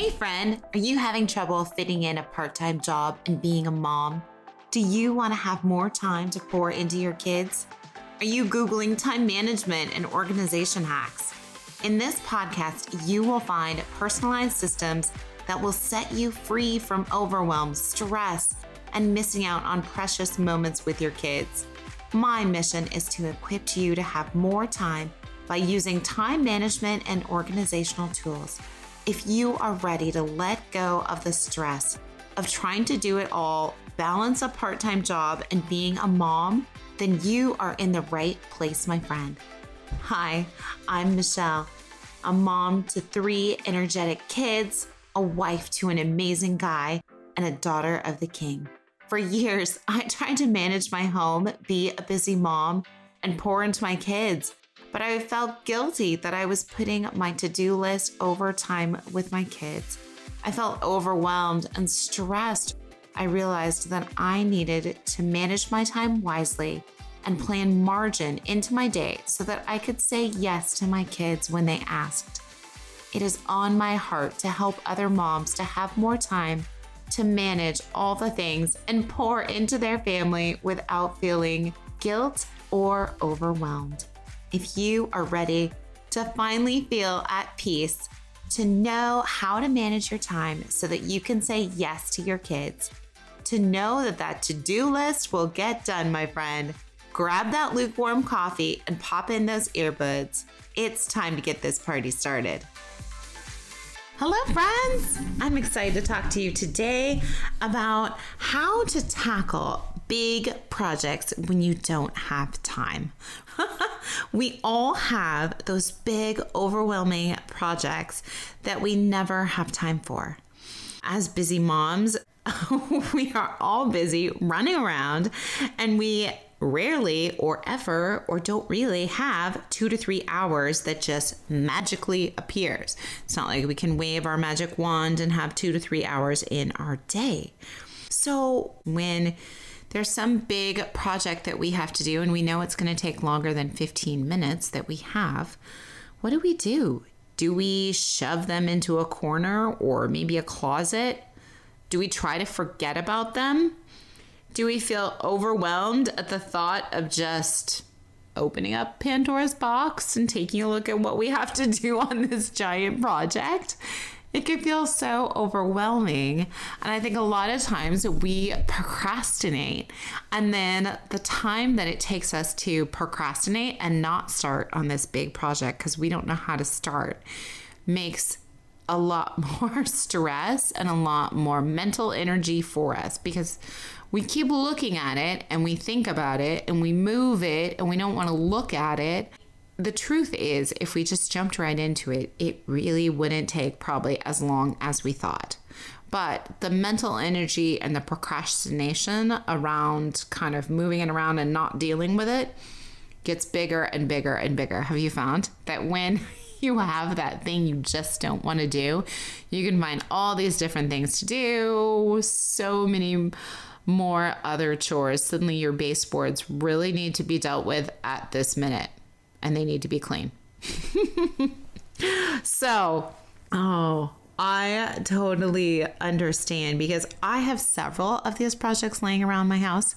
Hey, friend, are you having trouble fitting in a part time job and being a mom? Do you want to have more time to pour into your kids? Are you Googling time management and organization hacks? In this podcast, you will find personalized systems that will set you free from overwhelm, stress, and missing out on precious moments with your kids. My mission is to equip you to have more time by using time management and organizational tools. If you are ready to let go of the stress of trying to do it all, balance a part time job, and being a mom, then you are in the right place, my friend. Hi, I'm Michelle, a mom to three energetic kids, a wife to an amazing guy, and a daughter of the king. For years, I tried to manage my home, be a busy mom, and pour into my kids but I felt guilty that I was putting my to do list over time with my kids. I felt overwhelmed and stressed. I realized that I needed to manage my time wisely and plan margin into my day so that I could say yes to my kids when they asked. It is on my heart to help other moms to have more time to manage all the things and pour into their family without feeling guilt or overwhelmed if you are ready to finally feel at peace, to know how to manage your time so that you can say yes to your kids, to know that that to do list will get done, my friend. Grab that lukewarm coffee and pop in those earbuds. It's time to get this party started. Hello, friends! I'm excited to talk to you today about how to tackle big projects when you don't have time. we all have those big, overwhelming projects that we never have time for. As busy moms, we are all busy running around and we rarely or ever or don't really have two to three hours that just magically appears. It's not like we can wave our magic wand and have two to three hours in our day. So when there's some big project that we have to do and we know it's going to take longer than 15 minutes that we have, what do we do? Do we shove them into a corner or maybe a closet? Do we try to forget about them? Do we feel overwhelmed at the thought of just opening up Pandora's box and taking a look at what we have to do on this giant project? It can feel so overwhelming. And I think a lot of times we procrastinate. And then the time that it takes us to procrastinate and not start on this big project because we don't know how to start makes a lot more stress and a lot more mental energy for us because we keep looking at it and we think about it and we move it and we don't want to look at it. The truth is, if we just jumped right into it, it really wouldn't take probably as long as we thought. But the mental energy and the procrastination around kind of moving it around and not dealing with it gets bigger and bigger and bigger. Have you found that when you have that thing you just don't want to do, you can find all these different things to do, so many more other chores. Suddenly, your baseboards really need to be dealt with at this minute and they need to be clean. so, oh, I totally understand because I have several of these projects laying around my house.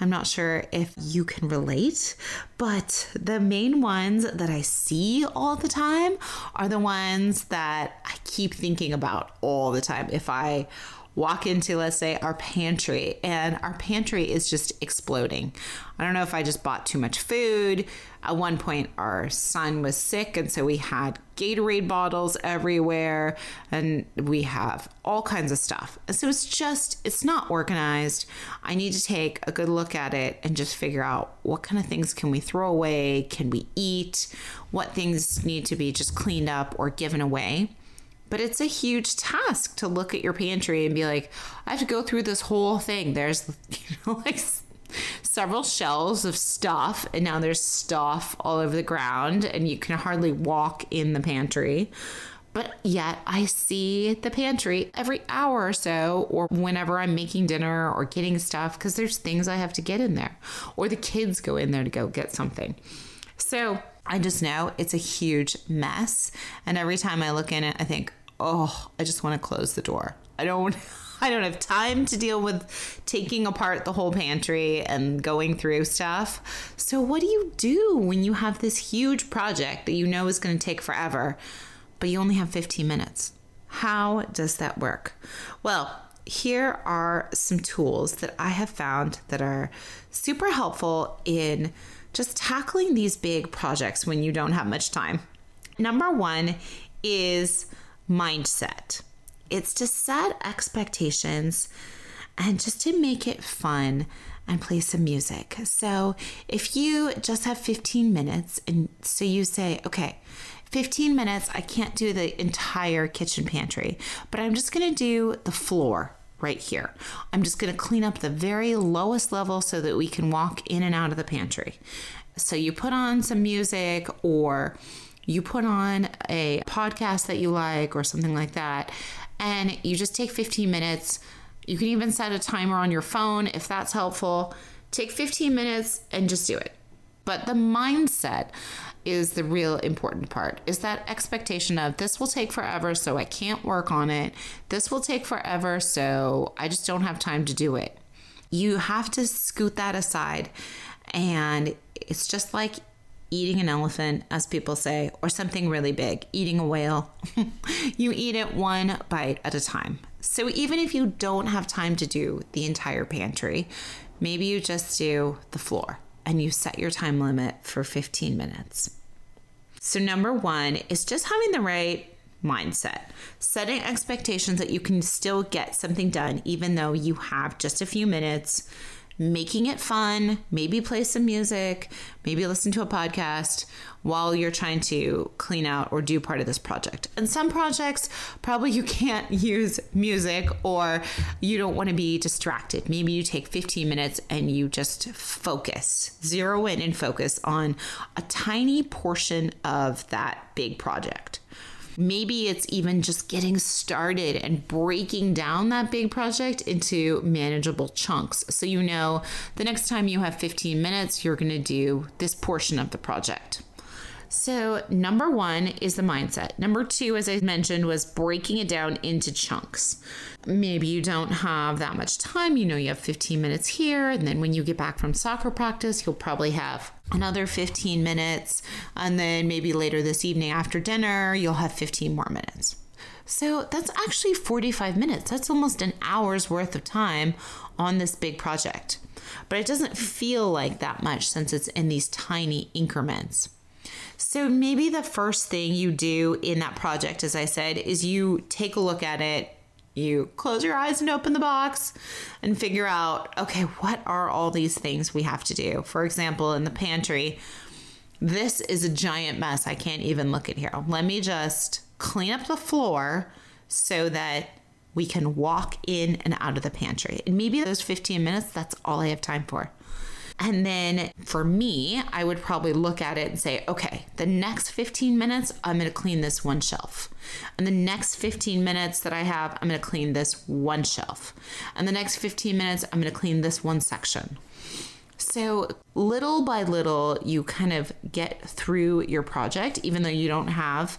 I'm not sure if you can relate, but the main ones that I see all the time are the ones that I keep thinking about all the time. If I walk into, let's say, our pantry, and our pantry is just exploding. I don't know if I just bought too much food. At one point, our son was sick, and so we had Gatorade bottles everywhere, and we have all kinds of stuff. So it's just, it's not organized. I need to take a good look at it and just figure out what kind of things can we throw away, can we eat, what things need to be just cleaned up or given away. But it's a huge task to look at your pantry and be like, I have to go through this whole thing. There's, you know, like several shelves of stuff, and now there's stuff all over the ground, and you can hardly walk in the pantry. But yet, I see the pantry every hour or so, or whenever I'm making dinner or getting stuff, because there's things I have to get in there, or the kids go in there to go get something. So I just know it's a huge mess. And every time I look in it, I think, oh, I just want to close the door. I don't I don't have time to deal with taking apart the whole pantry and going through stuff. So what do you do when you have this huge project that you know is going to take forever, but you only have 15 minutes? How does that work? Well, here are some tools that I have found that are super helpful in just tackling these big projects when you don't have much time. Number one is mindset it's to set expectations and just to make it fun and play some music. So if you just have 15 minutes and so you say, okay, 15 minutes, I can't do the entire kitchen pantry, but I'm just going to do the floor right here. I'm just going to clean up the very lowest level so that we can walk in and out of the pantry. So you put on some music or you put on a podcast that you like or something like that and you just take 15 minutes. You can even set a timer on your phone if that's helpful. Take 15 minutes and just do it. But the mindset is the real important part is that expectation of this will take forever so I can't work on it. This will take forever so I just don't have time to do it. You have to scoot that aside and it's just like eating an elephant, as people say, or something really big, eating a whale. you eat it one bite at a time. So even if you don't have time to do the entire pantry, maybe you just do the floor and you set your time limit for 15 minutes. So, number one is just having the right mindset, setting expectations that you can still get something done even though you have just a few minutes making it fun, maybe play some music, maybe listen to a podcast while you're trying to clean out or do part of this project. And some projects, probably you can't use music or you don't want to be distracted. Maybe you take 15 minutes and you just focus, zero in and focus on a tiny portion of that big project. Maybe it's even just getting started and breaking down that big project into manageable chunks. So you know the next time you have 15 minutes, you're going to do this portion of the project. So, number one is the mindset. Number two, as I mentioned, was breaking it down into chunks. Maybe you don't have that much time. You know, you have 15 minutes here. And then when you get back from soccer practice, you'll probably have another 15 minutes. And then maybe later this evening after dinner, you'll have 15 more minutes. So that's actually 45 minutes. That's almost an hour's worth of time on this big project. But it doesn't feel like that much since it's in these tiny increments. So maybe the first thing you do in that project, as I said, is you take a look at it. You close your eyes and open the box and figure out, okay, what are all these things we have to do? For example, in the pantry, this is a giant mess. I can't even look at here. Let me just clean up the floor so that we can walk in and out of the pantry. And maybe those 15 minutes, that's all I have time for. And then for me, I would probably look at it and say, okay, the next 15 minutes, I'm going to clean this one shelf. And the next 15 minutes that I have, I'm going to clean this one shelf. And the next 15 minutes, I'm going to clean this one section. So, little by little, you kind of get through your project, even though you don't have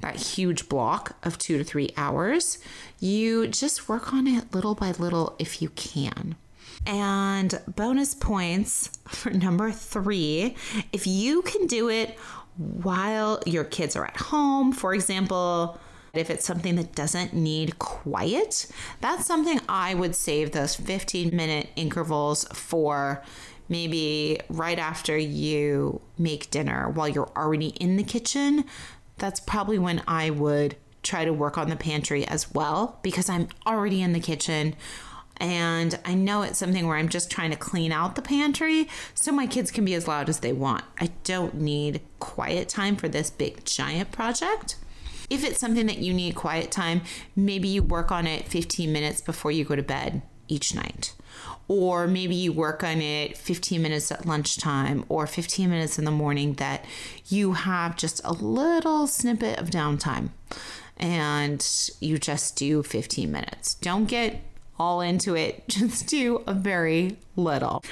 that huge block of two to three hours. You just work on it little by little if you can. And bonus points for number three if you can do it while your kids are at home, for example, if it's something that doesn't need quiet, that's something I would save those 15 minute intervals for maybe right after you make dinner while you're already in the kitchen. That's probably when I would try to work on the pantry as well because I'm already in the kitchen and I know it's something where I'm just trying to clean out the pantry so my kids can be as loud as they want. I don't need quiet time for this big giant project. If it's something that you need quiet time, maybe you work on it 15 minutes before you go to bed each night. Or maybe you work on it 15 minutes at lunchtime or 15 minutes in the morning that you have just a little snippet of downtime and you just do 15 minutes. Don't get all into it, just do a very little.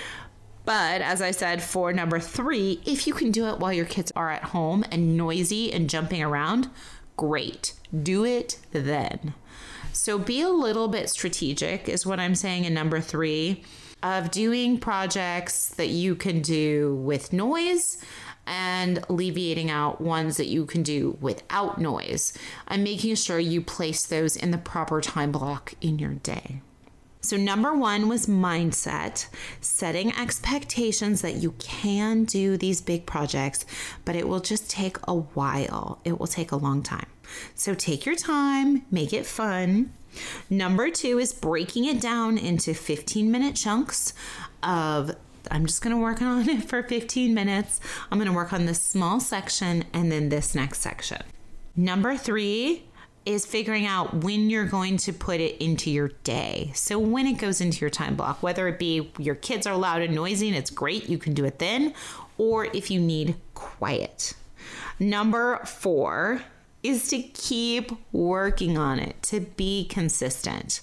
But as I said, for number three, if you can do it while your kids are at home and noisy and jumping around, great. Do it then. So be a little bit strategic, is what I'm saying in number three of doing projects that you can do with noise and alleviating out ones that you can do without noise and making sure you place those in the proper time block in your day. So, number one was mindset, setting expectations that you can do these big projects, but it will just take a while. It will take a long time. So, take your time, make it fun. Number two is breaking it down into 15 minute chunks of I'm just going to work on it for 15 minutes. I'm going to work on this small section and then this next section. Number three is figuring out when you're going to put it into your day. So, when it goes into your time block, whether it be your kids are loud and noisy and it's great, you can do it then, or if you need quiet. Number four is to keep working on it, to be consistent.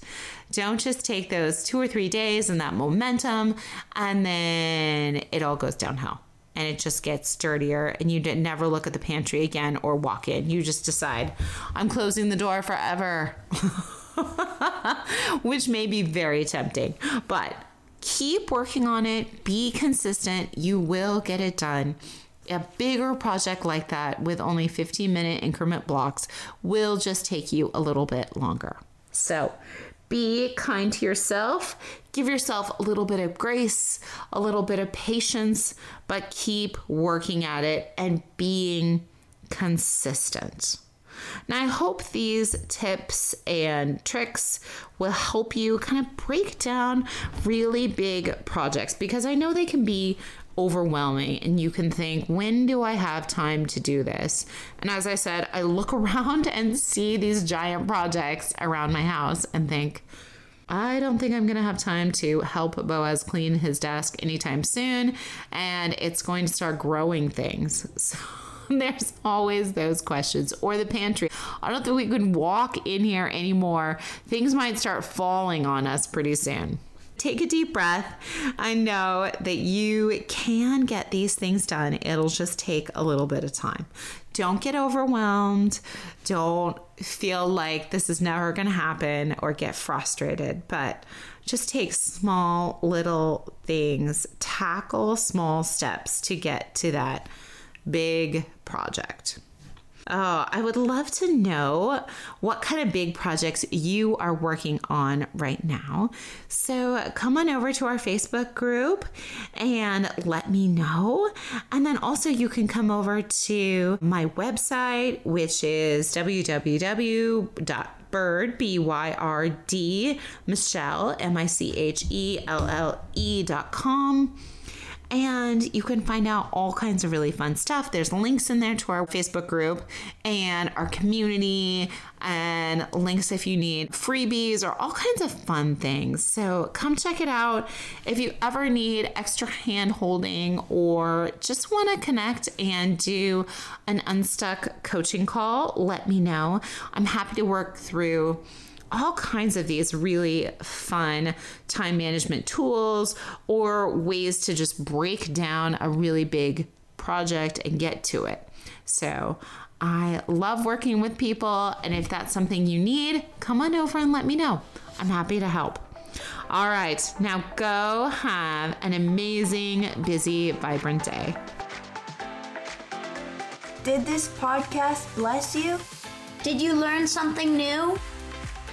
Don't just take those two or three days and that momentum and then it all goes downhill and it just gets dirtier and you never look at the pantry again or walk in. You just decide, I'm closing the door forever, which may be very tempting, but keep working on it, be consistent, you will get it done. A bigger project like that with only 15 minute increment blocks will just take you a little bit longer. So, be kind to yourself. Give yourself a little bit of grace, a little bit of patience, but keep working at it and being consistent. Now, I hope these tips and tricks will help you kind of break down really big projects because I know they can be overwhelming and you can think, when do I have time to do this? And as I said, I look around and see these giant projects around my house and think, I don't think I'm going to have time to help Boaz clean his desk anytime soon. And it's going to start growing things. So there's always those questions. Or the pantry. I don't think we can walk in here anymore. Things might start falling on us pretty soon take a deep breath. I know that you can get these things done. It'll just take a little bit of time. Don't get overwhelmed. Don't feel like this is never going to happen or get frustrated, but just take small little things, tackle small steps to get to that big project. Oh, I would love to know what kind of big projects you are working on right now. So come on over to our Facebook group and let me know. And then also, you can come over to my website, which is www.byrd, B Y R D, Michelle, M I C H E L L E dot com and you can find out all kinds of really fun stuff. There's links in there to our Facebook group and our community, and links if you need freebies or all kinds of fun things. So come check it out. If you ever need extra hand holding or just want to connect and do an unstuck coaching call, let me know. I'm happy to work through all kinds of these really fun time management tools or ways to just break down a really big project and get to it. So, I love working with people, and if that's something you need, come on over and let me know. I'm happy to help. All right, now go have an amazing, busy, vibrant day. Did this podcast bless you? Did you learn something new?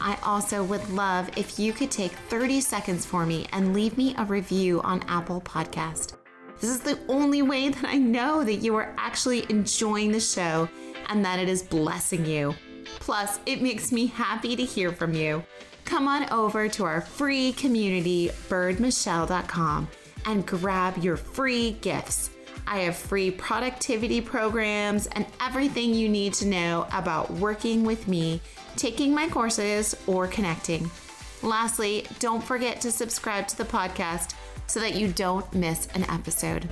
I also would love if you could take 30 seconds for me and leave me a review on Apple Podcast. This is the only way that I know that you are actually enjoying the show and that it is blessing you. Plus, it makes me happy to hear from you. Come on over to our free community, byrdmichelle.com, and grab your free gifts I have free productivity programs and everything you need to know about working with me, taking my courses, or connecting. Lastly, don't forget to subscribe to the podcast so that you don't miss an episode.